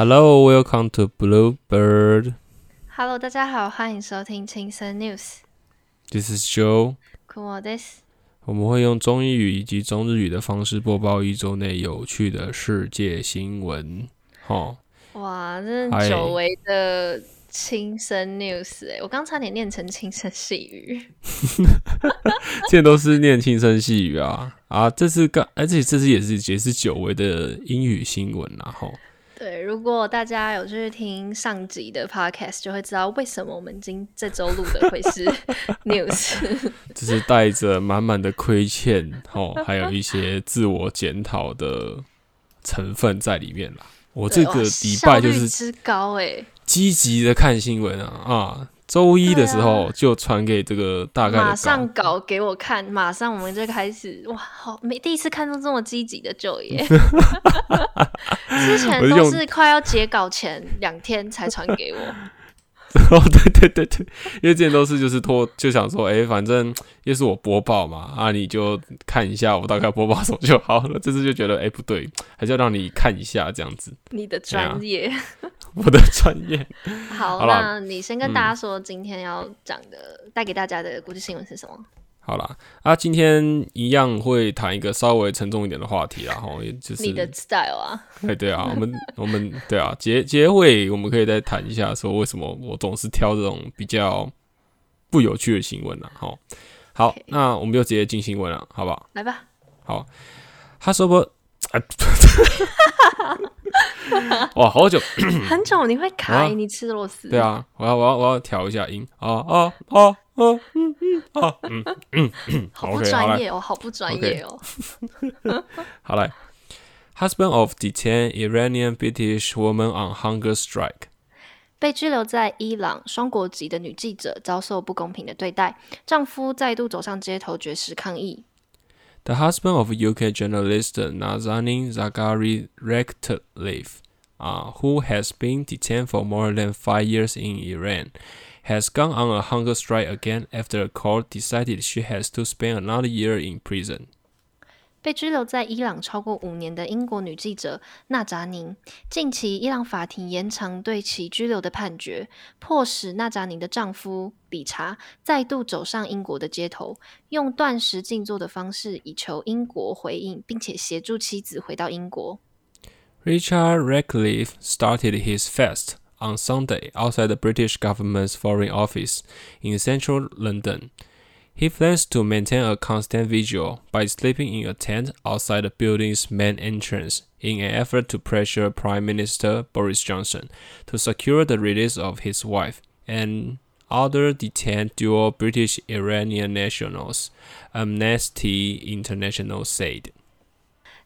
Hello, welcome to Bluebird. Hello，大家好，欢迎收听轻声 News。This is Joe. 我 this 我们会用中英语以及中日语的方式播报一周内有趣的世界新闻。哦，哇，真嗨是久违的轻声 News 哎，我刚差点念成轻声细语。这都是念轻声细语啊啊！这次刚，而且这次也是也是久违的英语新闻啦。吼，对，如果大家有去听上集的 Podcast，就会知道为什么我们今这周录的会是 News。就是带着满满的亏欠，哦，还有一些自我检讨的成分在里面啦。我这个礼拜就是之高哎，积极的看新闻啊啊！周一的时候就传给这个大概的马上搞给我看，马上我们就开始哇，好没第一次看到这么积极的就业。之前都是快要截稿前两天才传给我。哦，对对对对，因为之前都是就是拖，就想说，哎、反正又是我播报嘛，啊，你就看一下我大概播报什么就好了。这次就觉得，哎、不对，还是要让你看一下这样子，你的专业。我的专业。好，那你先跟大家说今天要讲的、带给大家的国际新闻是什么？好啦，啊，今天一样会谈一个稍微沉重一点的话题啦，吼，也就是你的 style 啊，哎，对啊，我们我们对啊，结结尾我们可以再谈一下，说为什么我总是挑这种比较不有趣的新闻呢？哈，好 OK 那我们就直接进新闻了，好不好？来吧。好，他说不，啊，哇，好久，很久你会卡，啊你吃螺丝？对，啊，我要我要我要调一下音，啊啊啊啊，嗯嗯啊嗯嗯嗯，好不 OK，好来专业哦，好不专业哦。好来，Husband of detained Iranian British woman on hunger strike。被拘留在伊朗双国籍的女记者遭受不公平的对待，丈夫再度走上街头绝食抗议。 The husband of UK journalist Nazanin Zaghari Ratcliffe, uh, who has been detained for more than five years in Iran, has gone on a hunger strike again after a court decided she has to spend another year in prison. 被拘留在伊朗超过五年的英国女记者纳扎宁，近期伊朗法庭延长对其拘留的判决，迫使纳扎宁的丈夫理查再度走上英国的街头，用断食静坐的方式以求英国回应，并且协助妻子回到英国。 Richard Ratcliffe started his fast on Sunday outside the British government's Foreign Office in central London. He plans to maintain a constant vigil by sleeping in a tent outside the building's main entrance in an effort to pressure Prime Minister Boris Johnson to secure the release of his wife and other detained dual British Iranian nationals, Amnesty International said.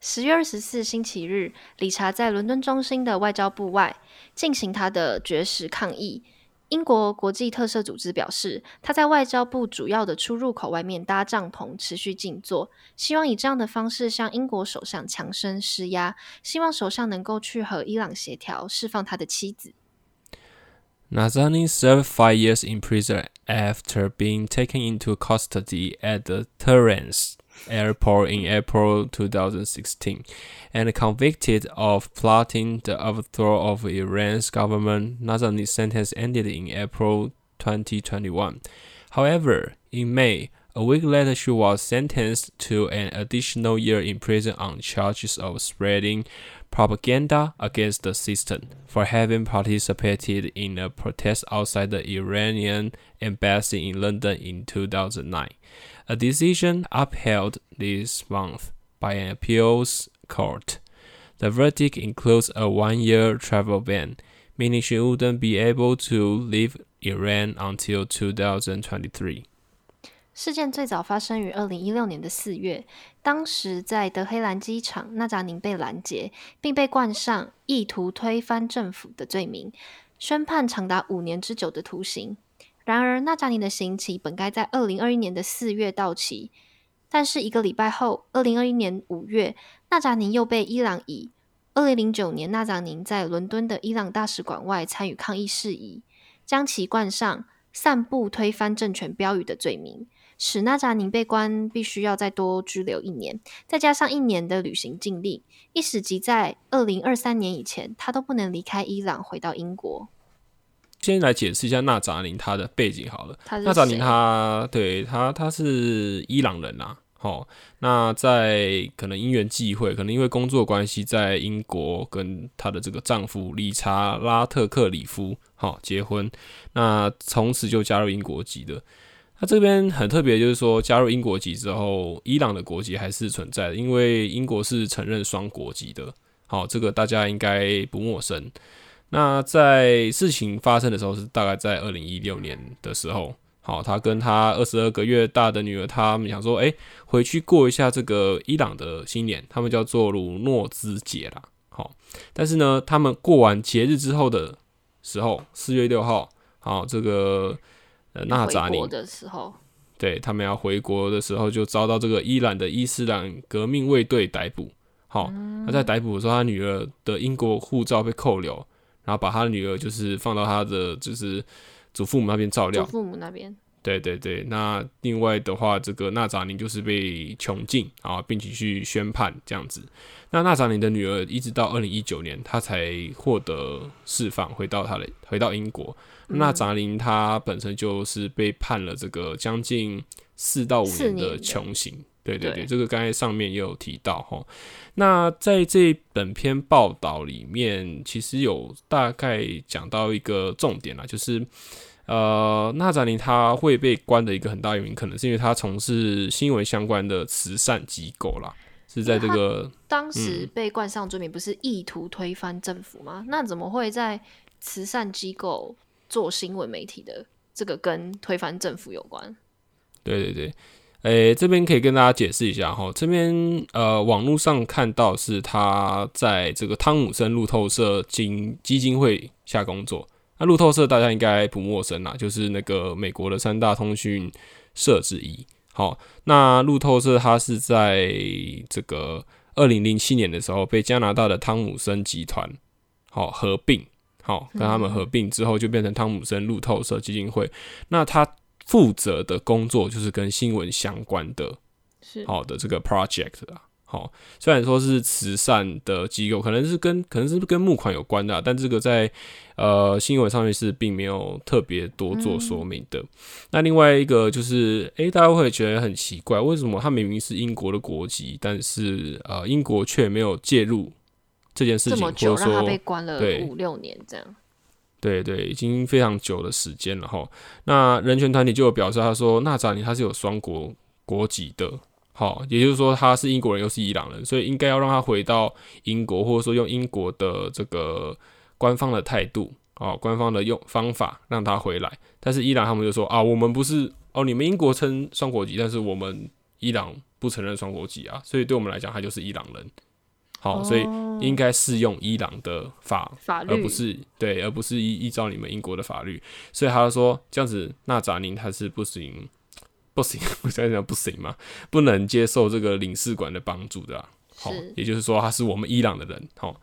十月二十四星期日，理查在伦敦中心的外交部外进行他的绝食抗议。英国国际特赦组织表示，他在外交部主要的出入口外面搭帐篷，持续静坐，希望以这样的方式向英国首相强生施压，希望首相能够去和伊朗协调，释放他的妻子。Nazanin served five years in prison after being taken into custody at the Tehran airport in April 2016 and convicted of plotting the overthrow of Iran's government. Nazanin's sentence ended in April 2021. However, in May, a week later, she was sentenced to an additional year in prison on charges of spreading propaganda against the system for having participated in a protest outside the Iranian embassy in London in 2009 A decision upheld this month by an appeals court. The verdict includes a one year travel ban, meaning she wouldn't be able to leave Iran until 2023. 事件最早发生于二零一六年的四月，当时在德黑兰机场，纳扎宁被拦截，并被冠上意图推翻政府的罪名，宣判长达五年之久的徒刑。 然而，纳扎尼的刑期本该在二零二一年的四月到期，但是一个礼拜后，二零二一年五月，纳扎尼又被伊朗以二零零九年纳扎尼在伦敦的伊朗大使馆外参与抗议事宜，将其冠上散布推翻政权标语的罪名。使纳扎宁被关必须要再多拘留一年，再加上一年的旅行禁令，一使即在二零二三年以前，他都不能离开伊朗回到英国。先来解释一下纳扎宁他的背景好了。纳扎宁谁他对他他是伊朗人啊，好，那在可能因缘际会，可能因为工作关系，在英国跟她的这个丈夫理查拉特克里夫好结婚，那从此就加入英国籍的。那这边很特别，就是说加入英国籍之后，伊朗的国籍还是存在的，因为英国是承认双国籍的。好，这个大家应该不陌生。那在事情发生的时候是大概在二零一六年的时候，好，他跟他二十二个月大的女儿，他们想说，哎、回去过一下这个伊朗的新年，他们叫做鲁诺兹节啦。好，但是呢，他们过完节日之后的时候，四月六号，好，这个呃纳扎尼的时候，对他们要回国的时候，就遭到这个伊朗的伊斯兰革命卫队逮捕。好，他在逮捕的时候，他女儿的英国护照被扣留，然后把他的女儿就是放到他的就是祖父母那边照料。祖父母那边对对对，那另外的话，这个纳扎宁就是被囚禁啊，并且去宣判这样子。那纳扎宁的女儿一直到二零一九年，她才获得释放，回到她的回到英国。纳扎宁她本身就是被判了这个将近四到五年的四年的穷刑。对对对，对这个刚才上面也有提到哈。那在这本篇报道里面，其实有大概讲到一个重点啦，就是呃，纳扎尼他会被关的一个很大原因，可能是因为他从事新闻相关的慈善机构啦，是在这个当嗯时被冠上罪名，不是意图推翻政府吗？那怎么会在慈善机构做新闻媒体的？这个跟推翻政府有关？对对对，诶，这边可以跟大家解释一下哈，这边呃，网络上看到是他在这个汤姆森路透社基基金会下工作。那路透社大家应该不陌生啦，就是那个美国的三大通讯社之一。好，那路透社它是在这个二零零七年的时候被加拿大的汤姆森集团好合并，好跟他们合并之后就变成汤姆森路透社基金会。那它负责的工作就是跟新闻相关的是好的这个 project 啊。好，虽然说是慈善的机构，可能是跟可能是跟募款有关的啊、但这个在呃新闻上面是并没有特别多做说明的。那另外一个就是，诶、大家会觉得很奇怪，为什么他明明是英国的国籍，但是呃英国却没有介入这件事情，或者说被关了对五六年这样。对对，已经非常久的时间了哈。那人权团体就有表示，他说纳扎尼他是有双国国籍的，好，也就是说他是英国人又是伊朗人，所以应该要让他回到英国，或者说用英国的这个官方的态度，哦，官方的用方法让他回来。但是伊朗他们就说啊，我们不是哦，你们英国称双国籍，但是我们伊朗不承认双国籍啊，所以对我们来讲，他就是伊朗人。好，所以应该适用伊朗的法法律而不是对，而不是依依照你们英国的法律。所以他就说这样子，纳扎宁他是不行，不行，我想讲不行嘛，不能接受这个领事馆的帮助的、啊。好是，也就是说他是我们伊朗的人。好，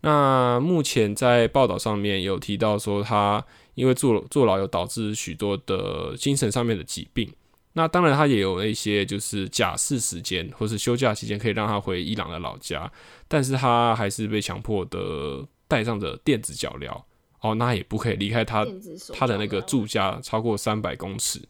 那目前在报道上面有提到说，他因为坐坐牢有导致许多的精神上面的疾病。那当然，他也有一些就是假释时间或是休假期间可以让他回伊朗的老家，但是他还是被强迫的带上着电子脚镣。哦，那也不可以离开他他的那个住家超过三百公尺。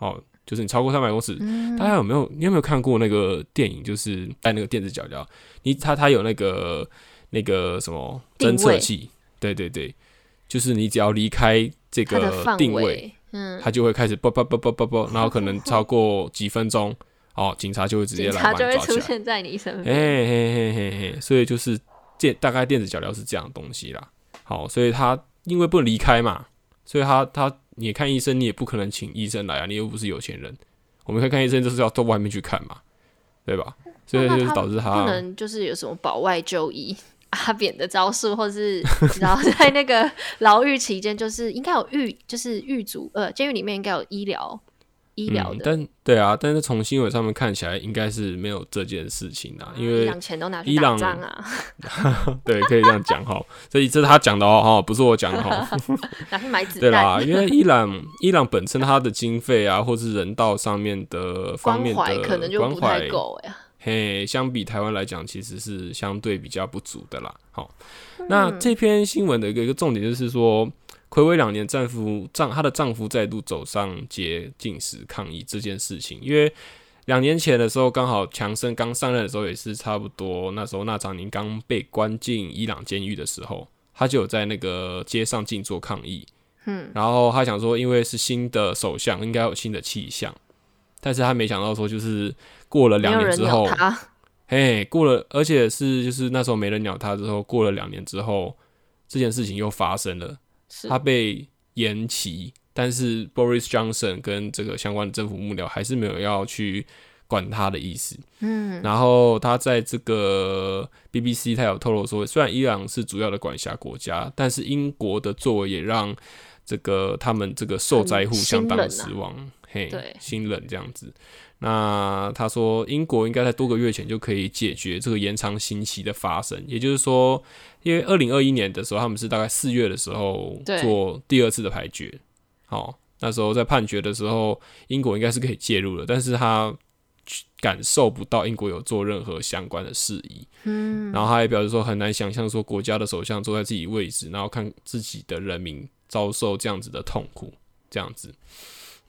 哦，就是你超过三百公尺，大家有没有你有没有看过那个电影？就是带那个电子脚镣，你他他有那个那个什么侦测器，对对对，就是你只要离开这个定位，围，嗯，他就会开始啵啵啵啵啵啵，然后可能超过几分钟，哦，警察就会直接来警察就会把你抓起来。出现在你身嘿边。嘿嘿嘿嘿嘿，所以就是电大概电子脚镣是这样的东西啦。好，所以他因为不能离开嘛，所以他他你看医生，你也不可能请医生来啊，你又不是有钱人。我们可以看医生，就是要到外面去看嘛，对吧？所以就是导致他不能就是有什么保外就医阿扁的招数，或是然后 在那个牢狱期间，就是应该有狱，就是狱卒呃监狱里面应该有医疗嗯，医疗的，但对啊，但是从新闻上面看起来，应该是没有这件事情啊，因为伊朗钱都拿去打仗啊，对，可以这样讲哈，所以这是他讲的哦，哈，不是我讲的哈。拿去买子对啦，因为伊朗伊朗本身它的经费啊，或是人道上面的方关面的怀可能就关不太怀，够呀。嘿，相比台湾来讲，其实是相对比较不足的啦。好，嗯那这篇新闻的一个一个重点就是说，暌违两年，丈夫丈她的丈夫再度走上街进食抗议这件事情，因为两年前的时候，刚好强生刚上任的时候，也是差不多那时候那长宁刚被关进伊朗监狱的时候，他就有在那个街上静坐抗议。嗯，然后他想说，因为是新的首相，应该有新的气象，但是他没想到说，就是过了两年之后，嘿，过了，而且是就是那时候没人鸟他之后，过了两年之后，这件事情又发生了，他被延期，但是 Boris Johnson 跟这个相关的政府幕僚还是没有要去管他的意思。嗯，然后他在这个 BBC 他有透露说，虽然伊朗是主要的管辖国家，但是英国的作为也让这个他们这个受灾户相当的失望，嘿对，心冷这样子。那他说，英国应该在多个月前就可以解决这个延长刑期的发生，也就是说，因为二零二一年的时候，他们是大概四月的时候做第二次的裁决，好，那时候在判决的时候，英国应该是可以介入的，但是他感受不到英国有做任何相关的事宜，嗯，然后他也表示说很难想象说国家的首相坐在自己位置，然后看自己的人民遭受这样子的痛苦，这样子。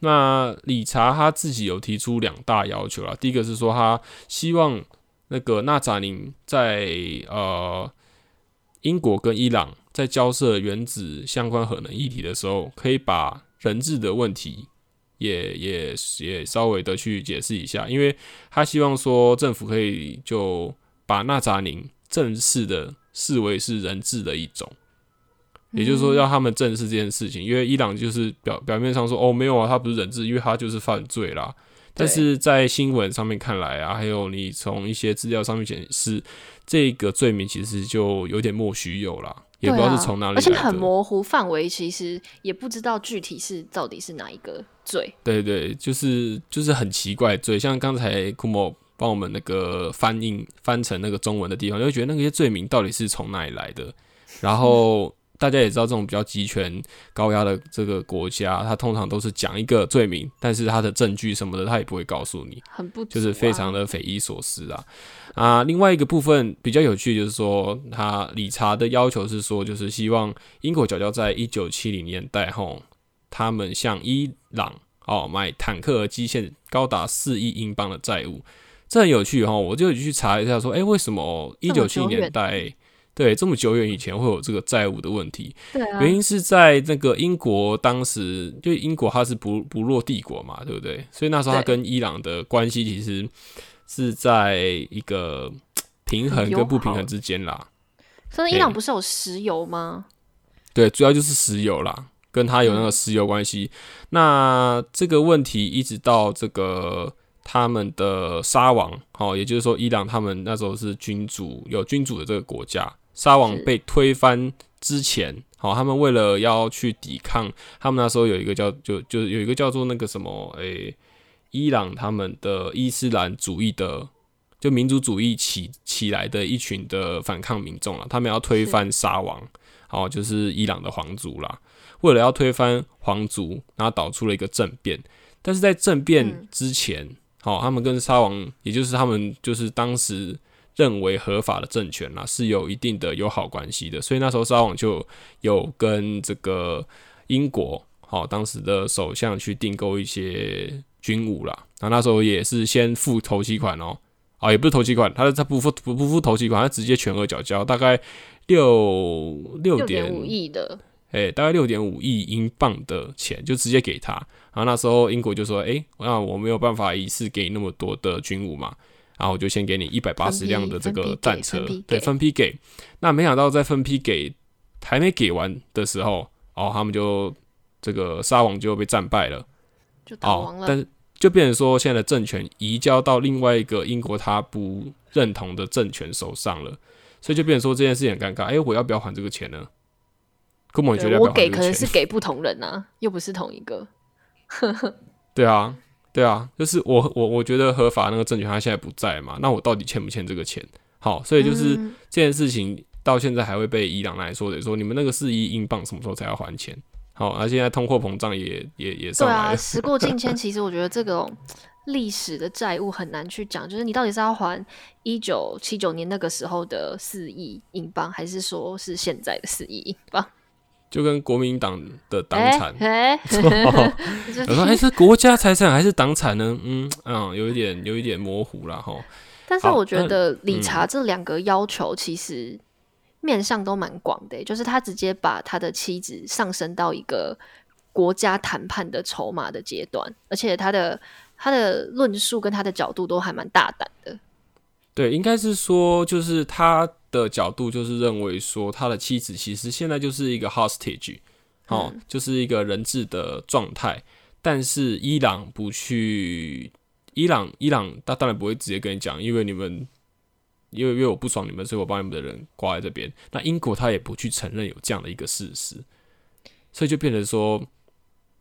那理查他自己有提出两大要求啦，第一个是说他希望那个纳扎宁在呃英国跟伊朗在交涉原子相关核能议题的时候，可以把人质的问题也也也稍微的去解释一下，因为他希望说政府可以就把纳扎宁正式的视为是人质的一种。也就是说，要他们正视这件事情，因为伊朗就是表表面上说哦没有啊，他不是人质，因为他就是犯罪啦。但是在新闻上面看来啊，还有你从一些资料上面显示，这个罪名其实就有点莫须有啦，也不知道是从哪里来的。啊而且很模糊，范围其实也不知道具体是到底是哪一个罪。对对，就是就是很奇怪罪，像刚才库莫帮我们那个翻译翻成那个中文的地方，就会觉得那些罪名到底是从哪里来的。然后大家也知道，这种比较集权高压的这个国家，它通常都是讲一个罪名，但是它的证据什么的，它也不会告诉你。很不啊就是非常的匪夷所思啊啊！另外一个部分比较有趣，就是说他理查的要求是说，就是希望英国角交在一九七零年代后，他们向伊朗哦买坦克和机线高达四亿英镑的债务，这很有趣哈、我就去查一下说，诶，为什么一这九七零年代对这么久远以前会有这个债务的问题？对啊，原因是在那个英国当时，就英国它是不不落帝国嘛，对不对？所以那时候它跟伊朗的关系其实是在一个平衡跟不平衡之间啦。所以伊朗不是有石油吗？对，主要就是石油啦，跟它有那个石油关系。那这个问题一直到这个他们的沙王，哦，也就是说伊朗他们那时候是君主有君主的这个国家，沙王被推翻之前，好、他们为了要去抵抗，他们那时候有一个叫就就有一个叫做那个什么诶、伊朗他们的伊斯兰主义的。就民族主义起起来的一群的反抗民众啊，他们要推翻沙王，哦，就是伊朗的皇族啦。为了要推翻皇族，然后导出了一个政变。但是在政变嗯之前，好、他们跟沙王，也就是他们就是当时认为合法的政权啦，是有一定的友好关系的。所以那时候沙皇就有跟这个英国，好、当时的首相去订购一些军武啦。然后那时候也是先付头期款哦。啊、也不是头期款，他他不付不不付头期款，他直接全额缴交，大概六六六点点五亿的，诶、大概六点五亿英镑的钱就直接给他。然后那时候英国就说：“诶、那我没有办法一次给你那么多的军武嘛，然后我就先给你一百八十辆的这个战车对，分批给。那没想到在分批给还没给完的时候，哦，他们就这个沙王就被战败了。就打亡哦，了。但是就变成说，现在的政权移交到另外一个英国他不认同的政权手上了，所以就变成说这件事情很尴尬。哎、我要不要还这个钱呢？根本你觉得对我给可？能是给不同人啊，又不是同一个。对啊，对啊，就是我我我觉得合法那个证券他现在不在嘛，那我到底欠不欠这个钱？好，所以就是嗯这件事情到现在还会被伊朗来说的，说你们那个四亿英镑什么时候才要还钱？好，而现在通货膨胀也也也对啊，上来了，时过境迁，其实我觉得这种历史的债务很难去讲，就是你到底是要还一九七九年那个时候的四亿英镑，还是说是现在的四亿英镑？就跟国民党的党哎产。我说：“哎、是国家财产还是党产呢？”嗯嗯，有一点有一点模糊了哈。但是我觉得理查这两个要求其实面向都蛮广的欸、就是他直接把他的妻子上升到一个国家谈判的筹码的阶段，而且他的他的论述跟他的角度都还蛮大胆的。对，应该是说，就是他的角度就是认为说，他的妻子其实现在就是一个 hostage，哦，就是一个人质的状态。但是伊朗不去，伊朗伊朗他当然不会直接跟你讲，因为你们因为因为我不爽你们，所以我把你们的人挂在这边。那英国他也不去承认有这样的一个事实，所以就变成说。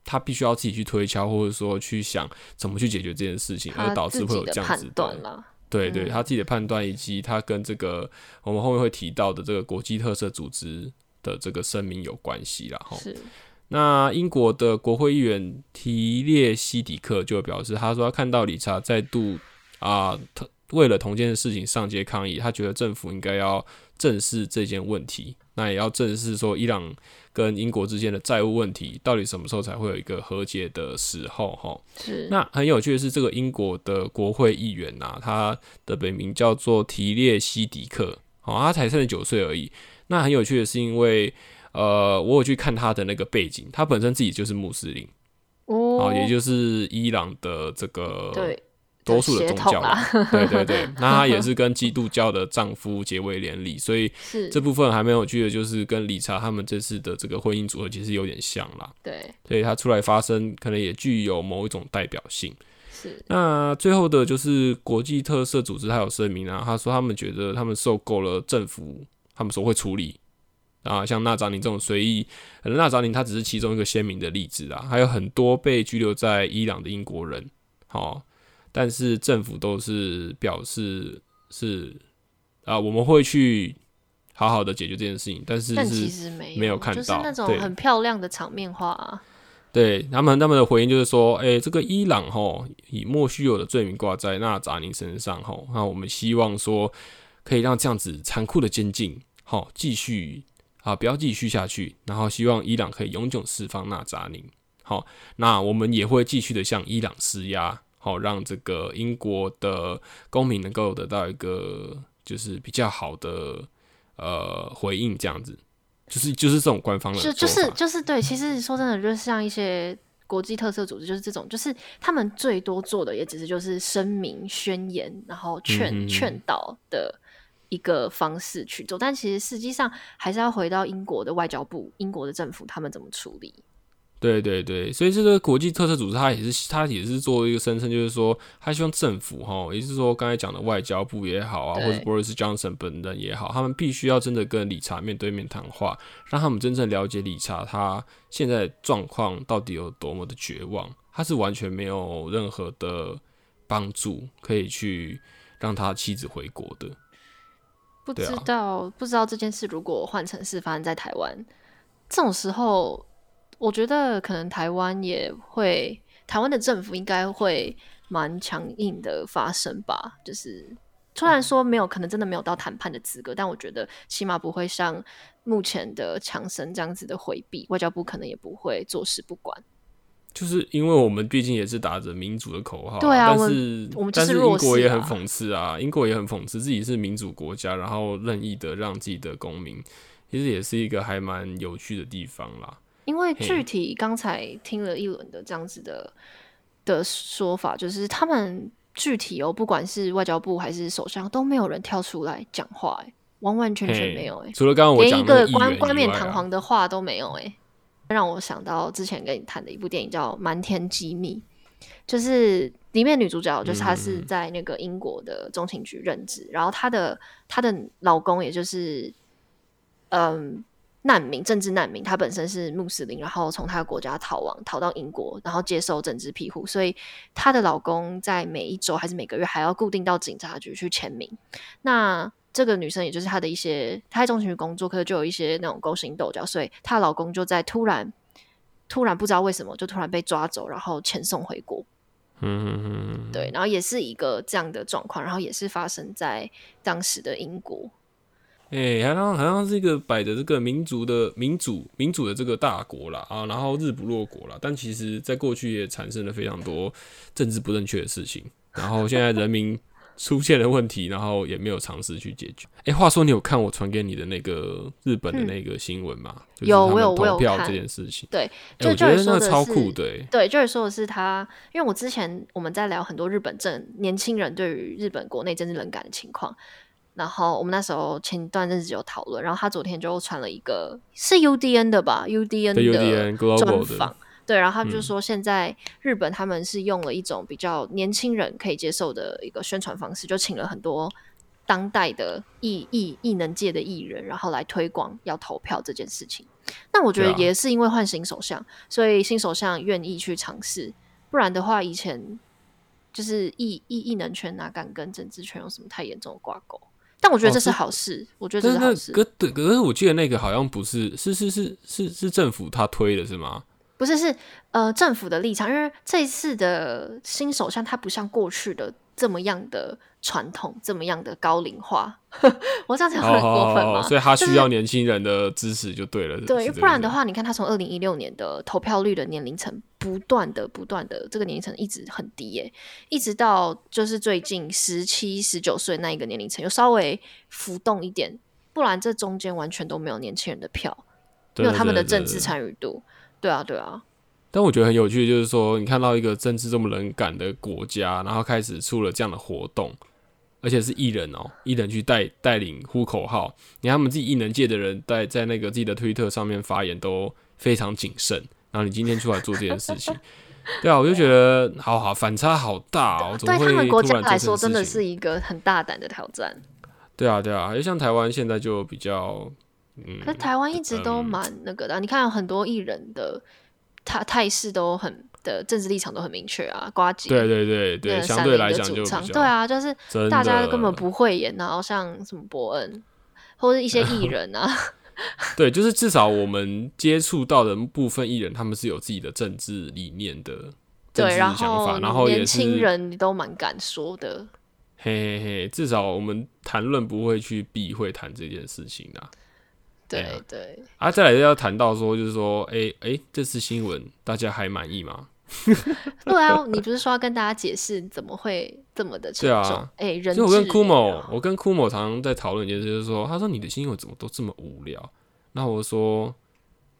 他必须要自己去推敲，或者说去想怎么去解决这件事情，而导致会有这样子判断啦，对对，嗯他自己的判断，以及他跟这个我们后面会提到的这个国际特色组织的这个声明有关系啦。哈。是那英国的国会议员提列西迪克就表示，他说他看到理查再度啊、他为了同件事情上街抗议，他觉得政府应该要正视这件问题，那也要正视说伊朗跟英国之间的债务问题，到底什么时候才会有一个和解的时候？哈。是，那很有趣的是，这个英国的国会议员呐、他的本名叫做提列西迪克，哦，他才三十九岁而已。那很有趣的是，因为呃，我有去看他的那个背景，他本身自己就是穆斯林，哦哦，也就是伊朗的这个对多数的宗教 对对对。那她也是跟基督教的丈夫结为连理，所以这部分还没有趣的，就是跟理查他们这次的这个婚姻组合其实有点像啦。对所以他出来发声，可能也具有某一种代表性。是那最后的就是国际特色组织，他有声明啊，他说他们觉得他们受够了政府他们说会处理啊，像纳扎尼这种随意，可能纳扎尼他只是其中一个鲜明的例子啊，还有很多被拘留在伊朗的英国人，好、但是政府都是表示是啊，我们会去好好的解决这件事情，但是但其是实没有，没有看就是到那种很漂亮的场面话、啊。对他们他们的回应就是说，哎、这个伊朗吼以莫须有的罪名挂在纳扎宁身上吼，那我们希望说可以让这样子残酷的监禁好继续啊，不要继续下去，然后希望伊朗可以永久释放纳扎宁。好，那我们也会继续的向伊朗施压，好让这个英国的公民能够得到一个就是比较好的呃回应，这样子。就是就是这种官方的就就是就是对，其实说真的，就是像一些国际特色组织，就是这种，就是他们最多做的也只是就是声明、宣言，然后劝、嗯劝导的一个方式去做，但其实实际上还是要回到英国的外交部、英国的政府他们怎么处理。对对对，所以这个国际特色组织，它也是它也是做一个声称，就是说，他希望政府哈，也就是说刚才讲的外交部也好啊，或对。者 Boris Johnson 本人也好，他们必须要真的跟理查面对面谈话，让他们真正了解理查他现在状况到底有多么的绝望，他是完全没有任何的帮助可以去让他妻子回国的。不知道、不知道这件事如果换成是发生在台湾，这种时候，我觉得可能台湾也会，台湾的政府应该会蛮强硬的发声吧。就是虽然说没有，可能真的没有到谈判的资格，但我觉得起码不会像目前的强生这样子的回避，外交部可能也不会坐视不管。就是因为我们毕竟也是打着民主的口号，对啊我但是但是英国也很讽刺啊，英国也很讽刺自己是民主国家，然后任意的让自己的公民，其实也是一个还蛮有趣的地方啦。因为具体刚才听了一轮的这样子的的说法，就是他们具体哦，不管是外交部还是首相，都没有人跳出来讲话，哎，完完全全没有，哎，除了刚刚我连一个冠冠冕堂皇的话都没有，哎，让我想到之前跟你谈的一部电影叫《瞒天机密》，就是里面女主角就是她是嗯。在那个英国的中情局任职，然后她的她的老公也就是嗯难民，政治难民，他本身是穆斯林，然后从他的国家逃亡，逃到英国，然后接受政治庇护，所以她的老公在每一周还是每个月还要固定到警察局去签名。那这个女生也就是她的一些，她在中情局工作，可是就有一些那种勾心斗角，所以她老公就在突然突然不知道为什么就突然被抓走，然后遣送回国。嗯嗯嗯，对，然后也是一个这样的状况，然后也是发生在当时的英国。哎，好像好像是一个摆着这个民族的民主民主的这个大国啦啊，然后日不落国啦，但其实在过去也产生了非常多政治不正确的事情，然后现在人民出现了问题，然后也没有尝试去解决。哎，话说你有看我传给你的那个日本的那个新闻吗？有，我有，我有票这件事情。对，我觉得那个超酷的。对，就是说的是他，因为我之前我们在聊很多日本政年轻人对于日本国内政治冷感的情况。然后我们那时候前一段日子有讨论，然后他昨天就传了一个是 UDN 的吧，UDN 的专访，对，然后他就说现在日本他们是用了一种比较年轻人可以接受的一个宣传方式，就请了很多当代的艺艺艺能界的艺人，然后来推广要投票这件事情。那我觉得也是因为换新首相，所以新首相愿意去尝试，不然的话以前就是艺艺艺能圈哪敢跟政治圈有什么太严重的挂钩？但我觉得这是好事，我觉得这是好事。可可可是我记得那个好像不是，是是是是是政府他推的是吗？不是，是呃政府的立场，因为这一次的新首相他不像过去的这么样的。传统这么样的高龄化，我这样讲很过分吗？所以他需要年轻人的支持就对了。对，不然的话，你看他从二零一六年的投票率的年龄层不断的、不断的，这个年龄层一直很低耶，一直到就是最近十七、十九岁那一个年龄层有稍微浮动一点，不然这中间完全都没有年轻人的票，没有他们的政治参与度。对啊，对啊。但我觉得很有趣，就是说你看到一个政治这么冷感的国家，然后开始出了这样的活动。而且是艺人哦，艺人去带带领呼口号，你他们自己艺能界的人在在那个自己的推特上面发言都非常谨慎。然后你今天出来做这件事情，对啊，我就觉得好好反差好大哦。对他们国家来说，真的是一个很大胆的挑战。对啊，对啊，就像台湾现在就比较，嗯，可台湾一直都蛮那个的。你看很多艺人的态态势都很。的政治立场都很明确啊，瓜吉对对对对，相对来讲就对啊，就是大家根本不会演，然后像什么伯恩或者一些艺人啊，对，就是至少我们接触到的部分艺人，他们是有自己的政治理念的，对，然后然后年轻人都蛮敢说的，嘿嘿嘿，至少我们谈论不会去避讳谈这件事情的。对对，啊，再来要谈到说，就是说，哎哎，这次新闻大家还满意吗？对啊，你不是说要跟大家解释怎么会这么的沉重？哎，人就我跟枯某，我跟枯某常常在讨论一件事，就是说，他说你的新闻怎么都这么无聊？那我说，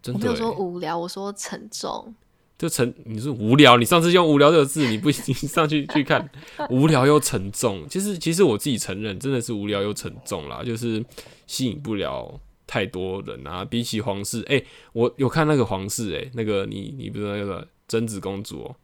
真的，我没有说无聊，我说沉重。就沉，你是无聊，你上次用无聊这个字，你不 你上去去看，无聊又沉重。其实其实我自己承认，真的是无聊又沉重啦，就是吸引不了。太多人啊！比起皇室，哎，我有看那个皇室，哎，那个你你不是那个贞子公主哦？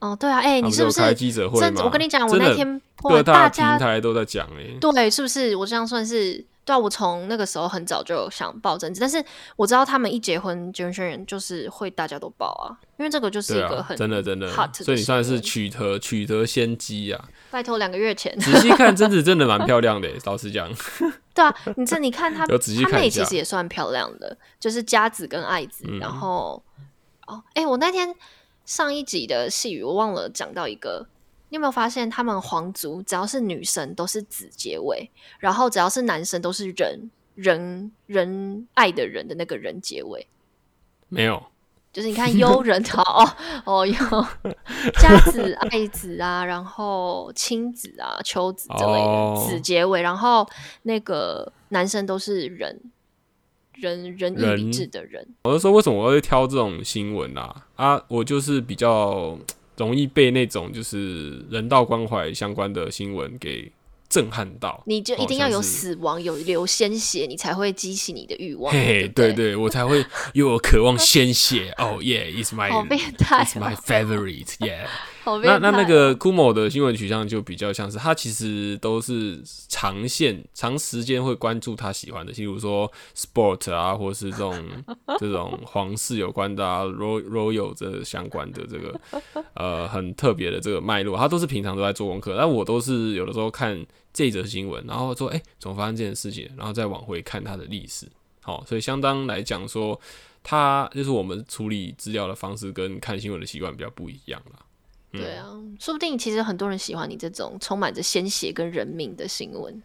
哦，对啊，哎，你是不是开记者会吗？我跟你讲，我那天各大平台都在讲，哎，对，是不是？我这样算是。对啊，我从那个时候很早就想报贞子，但是我知道他们一结婚，结婚宣言就是会大家都报啊，因为这个就是一个很真的真的，所以你算是取得取得先机啊。拜托，两个月前仔细看，贞子真的蛮漂亮的，老实讲。对啊，你这你看他，他妹其实也算漂亮的，就是佳子跟爱子。然后哦，哎，我那天上一集的细语，我忘了讲到一个。你有没有发现，他们皇族只要是女生都是子结尾，然后只要是男生都是人人人爱的人的那个人结尾？没有，就是你看幽人哦哦有 家子爱子啊，然后亲子啊秋子之类的子结尾，然后那个男生都是人人人义理智的人。我就说，为什么我会挑这种新闻啊？啊，我就是比较。容易被那种就是人道关怀相关的新闻给震撼到，你就一定要有死亡、有流鲜血，你才会激起你的欲望。嘿，对对，我才会 有渴望鲜血。哦，Yeah，it's my，好变态，it's my favorite，Yeah。那那那哦个 Kumo 的新闻取向就比较像是，他其实都是长线、长时间会关注他喜欢的，例如说 sport 啊，或是这种 这种皇室有关的啊，royal royal 这相关的这个呃很特别的这个脉络，他都是平常都在做功课。但我都是有的时候看这则新闻，然后说，哎、怎么发生这件事情，然后再往回看它的历史。好，所以相当来讲说，它就是我们处理资料的方式跟看新闻的习惯比较不一样啦。对啊，说不定其实很多人喜欢你这种充满着鲜血跟人命的新闻。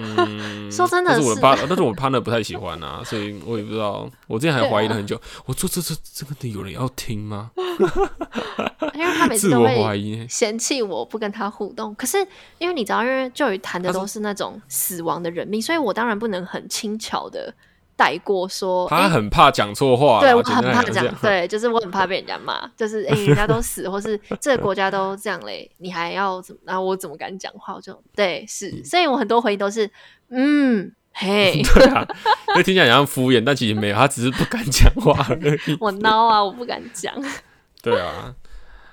嗯，说真的但是我的是 partner，但是我的 partner 不太喜欢啊，所以我也不知道。我之前还怀疑了很久，我做这这这个的有人要听吗？因为他每次都会。嫌弃我不跟他互动。可是因为你知道，因为就有谈的都是那种死亡的人命，所以我当然不能很轻巧的带过说，他很怕讲错话啦，对我很怕讲。对，就是我很怕被人家骂，就是哎、诶人家都死，或是 这个国家都这样嘞，你还要怎么？然后我怎么敢讲话？我就对，是，所以我很多回应都是嗯，嘿，对啊，因为听起来好像敷衍，但其实没有，他只是不敢讲话而已。我孬啊，我不敢讲。对啊，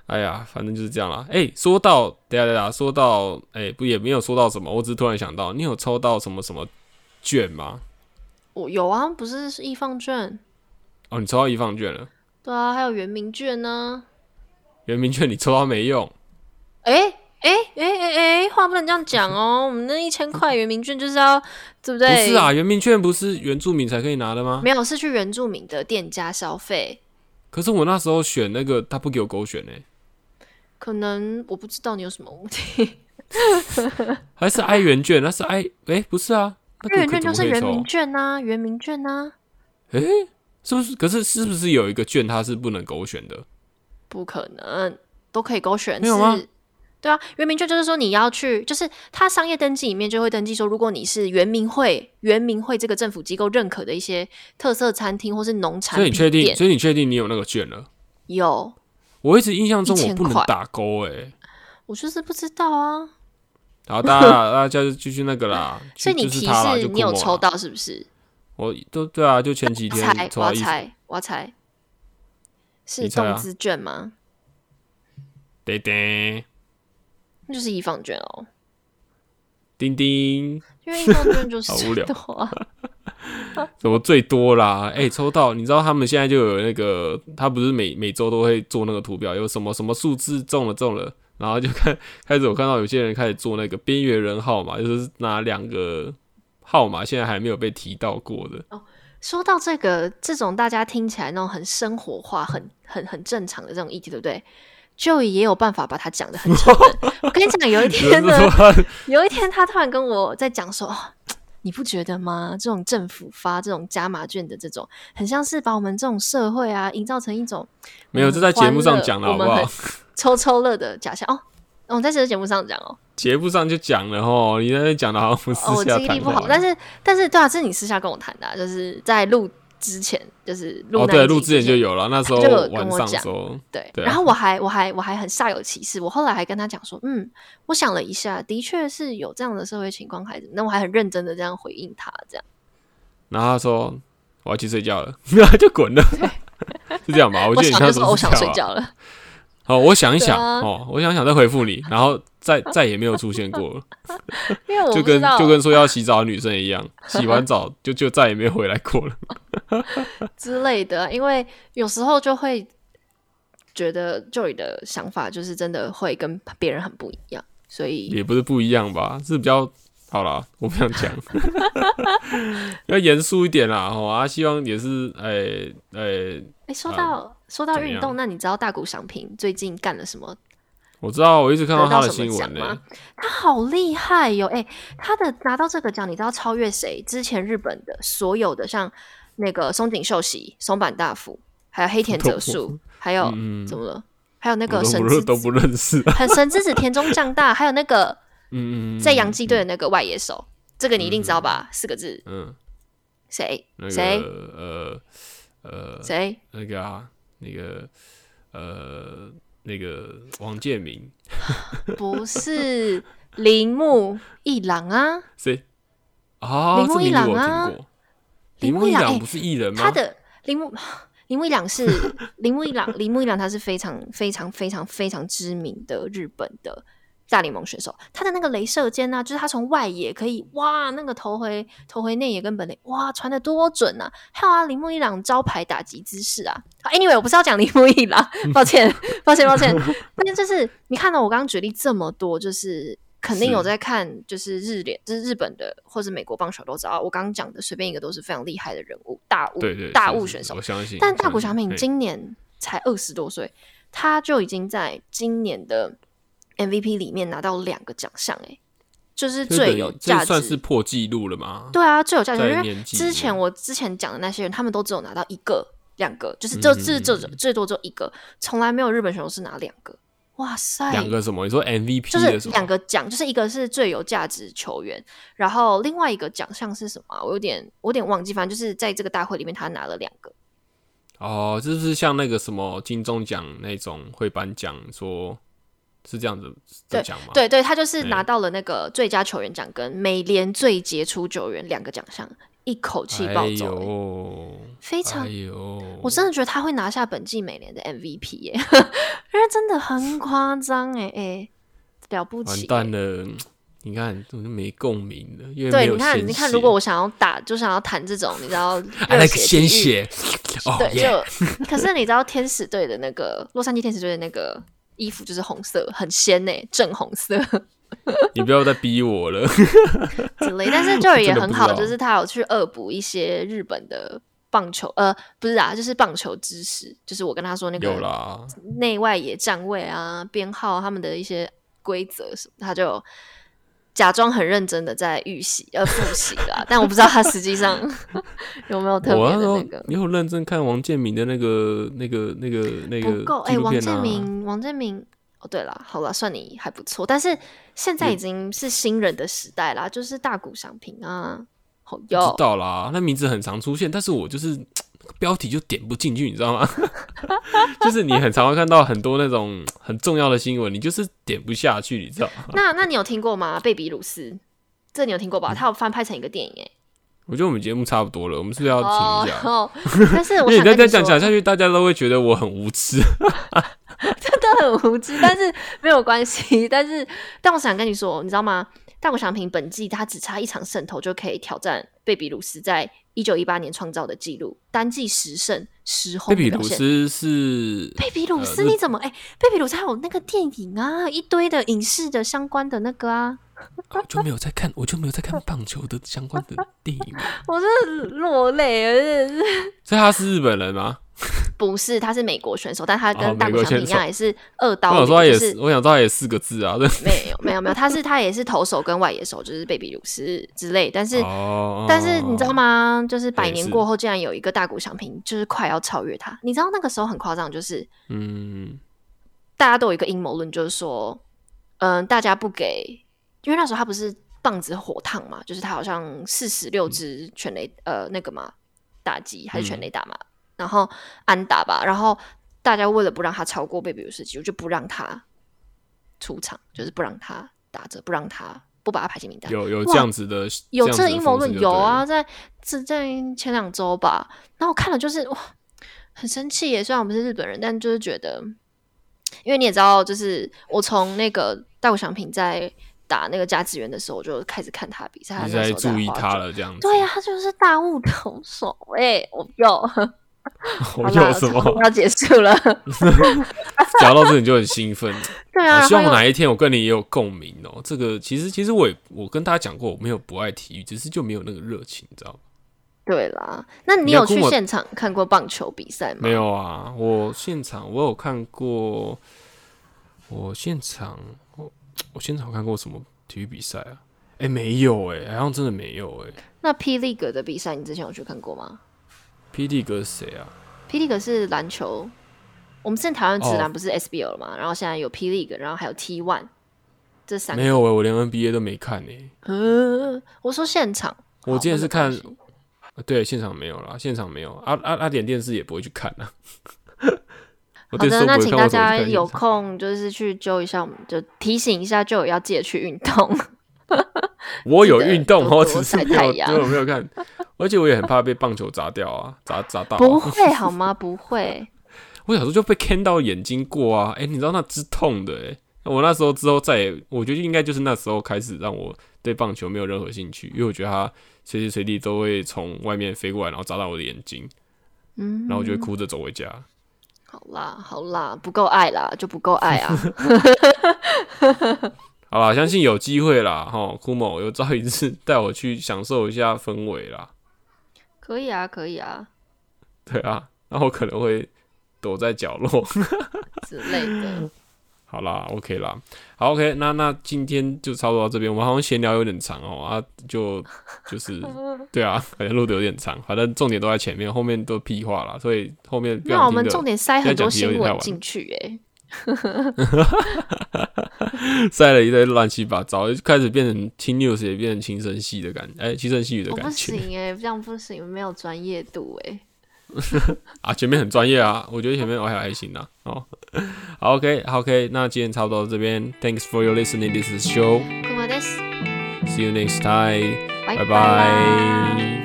哎呀，反正就是这样啦。哎、说到，等一下等一下，说到，哎、不也没有说到什么，我只是突然想到，你有抽到什么什么券吗？我有啊，不是是易放券，哦，你抽到易放券了，对啊，还有圆明券呢、圆明券你抽到没用，哎哎哎哎哎，话不能这样讲哦。我们那一千块圆明券就是要，对不对不？是啊，圆明券不是原住民才可以拿的吗？没有是去原住民的店家消费，可是我那时候选那个，他不给我勾选呢、可能我不知道你有什么问题。还是 i 元券？那是 i 哎、不是啊，那个券就是圆明？券呐、圆明券呐、哎、是不是？可是是不是有一个券它是不能勾选的？不可能都可以勾选，没有吗是？对啊，圆明券就是说你要去，就是它商业登记里面就会登记说，如果你是圆明会、圆明会这个政府机构认可的一些特色餐厅或是农产品所以你确定？所以你确定你有那个券了？有，我一直印象中我1000块不能打勾哎、我就是不知道啊。好，大家 大家就继续那个啦。所以你提示你有抽到是不是？我都对啊，就前几天猜，我要抽到一猜，我要猜，是动资券吗？对对那就是一方券哦，叮叮，因为一方券就 是好无聊最多啊。怎么最多啦？哎、抽到，你知道他们现在就有那个，他不是每每周都会做那个图表，有什么什么数字中了中了，然后就看开始我看到有些人开始做那个边缘人号码，就是拿两个号码，现在还没有被提到过的。说到这个，这种大家听起来那种很生活化、很很很正常的这种议题，对不对？就也有办法把它讲的很沉闷。我跟你讲，有一天呢，有一天他突然跟我在讲说，哦你不觉得吗？这种政府发这种加码券的这种，很像是把我们这种社会啊，营造成一种没有，这在节目上讲了，好不好？抽抽乐的假象哦。哦，我在这个节目上讲哦，节目上就讲了哦，你在那讲的好像不是哦，我记忆力不好，但是但是对啊，这是你私下跟我谈的啊、就是在录之前，就是录哦，对，录之前就有了，那时候就有跟晚上的我讲对，然后我还我还我还很煞有其事，我后来还跟他讲说，嗯，我想了一下，的确是有这样的社会情况，孩子那我还很认真的这样回应他，这样然后他说我要去睡觉了，就滚了，是这样吧？我我记得你那时想就说我想。睡觉了，好，我想一想、啊哦，我想想再回复你，然后再 再也没有出现过了，因为我就跟就跟说要洗澡的女生一样，洗完澡就就再也没有回来过了。之类的，因为有时候就会觉得 Joy 的想法就是真的会跟别人很不一样，所以也不是不一样吧，是比较好啦，我不想讲，要严肃一点啦。哦，啊，希望也是，哎哎、哎，说到怎么运动，那你知道大谷翔平最近干了什么我知道，我一直看到他的新闻呢、他好厉害哟、哎、他的拿到这个奖，你知道超越谁？之前日本的所有的像那个松井秀喜、松坂大辅，还有黑田哲树，还有、怎么了？还有那我个神之子都不认识。很神之子田中将大，还有那个 嗯在洋基队的那个外野手，这个你一定知道吧？四个字，嗯，谁？那个谁？呃呃谁？那个啊，那个呃那个王建民 不是铃木一郎啊，谁啊？铃木一 这名字我朗啊。铃木一铃木一朗哎朗不是艺人吗？他的铃木 铃木一朗是铃木一郎，铃木一郎他是非常非常非常非常知名的日本的大联盟选手。他的那个镭射肩呢，就是他从外野可以哇，那个投回投回内野跟本垒哇，传的多准啊！还有啊，铃木一朗招牌打击姿势啊。Anyway，我不是要讲铃木一朗，抱歉，抱歉，抱歉。但是就是你看到我刚刚举例这么多，就是。肯定有在看，就是日联，就是日本的或者美国棒球都知道。我刚刚讲的随便一个都是非常厉害的人物，大物大物选手。我相信。但大谷翔平今年才二十多岁，他就已经在今年的 MVP 里面拿到两个奖项，哎，就是最有价值，算是破纪录了吗？对啊，最有价值。因为之前我之前讲的那些人，他们都只有拿到一个、两个，就是这这这最多就一个，从来没有日本选手是拿两个。哇塞！两个什么？你说 MVP 就是两个奖，就是一个是最有价值球员，然后另外一个奖项是什么？我有点我有点忘记，反正就是在这个大会里面，他拿了两个。哦，就是像那个什么金钟奖那种会颁奖，说是这样子的奖吗？对对，他就是拿到了那个最佳球员奖跟美联最杰出球员两个奖项。一口气暴走，非常，我真的觉得他会拿下本季美联的 MVP 耶，因为真的很夸张哎哎，了不起！完蛋了，你看我就没共鸣了，因为对，你看，你看，如果我想要打，就想要谈这种，你知道，那个鲜血，对，就 可是你知道，天使队的那个洛杉矶天使队的那个衣服就是红色，很鲜呢，正红色。你不要再逼我了，之类。但是 Joy 也 很好，就是他有去恶补一些日本的棒球，呃，不是啊，就是棒球知识。就是我跟他说那个内外野站位啊、编号他们的一些规则什么，他就假装很认真的在预习呃复习啦。但我不知道他实际上 有没有特别的那个。你有认真看王建民的那个、那个、那个、那个不够哎，王建民，王建民。哦，对了，好了，算你还不错，但是现在已经是新人的时代啦，就是大谷翔平啊，好哟，知道啦，那名字很常出现，但是我就是标题就点不进去，你知道吗？就是你很常会看到很多那种 很重要的新闻，你就是点不下去，你知道吗？那那你有听过吗？贝比鲁斯，这你有听过吧？他有翻拍成一个电影，哎。我觉得我们节目差不多了，我们是不是要停一下？但是我想再讲 讲下去，大家都会觉得我很无知，真的很无知。但是没有关系，但是但我想跟你说，你知道吗？大谷翔平本季他只差一场胜投就可以挑战贝比鲁斯在一九一八年创造的纪录，单季十胜十轰。贝比鲁斯是贝比鲁斯，你怎么哎？贝比鲁斯还有那个电影啊，一堆的影视的相关的那个啊。我就没有在看，我就没有在看棒球的相关的电影。我真的落泪了，真的是。所以他是日本人吗？不是，他是美国选手，但他跟大谷翔平一样，也是二刀。我想说他也是，我想说他也四个字啊。没有，没有，没有，他是他也是投手跟外野手，就是贝比鲁斯之类。但是，但是你知道吗？就是百年过后，竟然有一个大谷翔平，就是快要超越他。你知道那个时候很夸张，就是嗯，大家都有一个阴谋论，就是说，嗯，大家不给。因为那时候他不是棒子火烫嘛，就是他好像四十六支全雷呃那个嘛打击还是全垒打嘛，然后安打吧，然后大家为了不让他超过贝比鲁斯基，我，就不让他出场，就是不让他打折，不让他不把他排进名单。有有这样子的，有这阴谋论有啊，在在在前两周吧，然后我看了就是哇，很生气耶。虽然我们是日本人，但就是觉得，因为你也知道，就是我从那个大谷翔平在。打那个加子源的时候，我就开始看他比赛。你在注意他了，这样子。对呀，他就是大物投手。哎，我又，我有什么？要结束了。讲到这，你就很兴奋。对啊。希望哪一天我跟你也有共鸣哦。这个其实，其实我也我跟大家讲过，我没有不爱体育，只是就没有那个热情，你知道吗？对啦，那你有去现场看过棒球比赛吗？没有啊，我现场我有看过，我现场。我现场看过什么体育比赛啊？哎，没有哎，好像真的没有哎。那霹雳格的比赛，你之前有去看过吗？霹雳格是谁啊？？P D 哥是篮球，我们之前台湾直男不是 SBL 了吗？然后现在有霹雳格，然后还有 T One，这三没有哎，我连 NBA 都没看呢。嗯，我说现场，我今天是看，对，现场没有啦，现场没有。阿阿阿点电视也不会去看啊。好的，那请大家有空就是去揪一下，我们就提醒一下，就要记得去运动。我有运动，我只是没有，没有看。而且我也很怕被棒球砸掉啊，砸砸到、不啊。会好吗？不会。我小时候就被 can 到眼睛过啊，哎、你知道那之痛的哎、我那时候之后再也，我觉得应该就是那时候开始让我对棒球没有任何兴趣，因为我觉得它随时随地都会从外面飞过来，然后砸到我的眼睛，嗯，然后我就会哭着走回家。好啦，好啦，不够爱啦，就不够爱啊。好啦，相信有机会啦，哈，库某有朝一日带我去享受一下氛围啦，可以啊，可以啊对啊，那我可能会躲在角落。之类的。好啦，OK 啦，好 OK，那那今天就差不多到这边，我们好像闲聊有点长哦啊，就就是 对啊，好像录的有点长，反正重点都在前面，后面都屁话啦，所以后面不那我们重点塞很多新闻进去、欸，塞了一堆乱七八糟，就开始变成轻 news 也变成轻声细的感，哎、轻声细语的我不感觉行哎、这样不行，没有专业度哎、啊，前面很专业啊，我觉得前面我还还行啊，哦，好 OK 好 OK，那今天差不多到这边，Thanks for your listening，this is show，see くまです。 you next time，拜拜拜。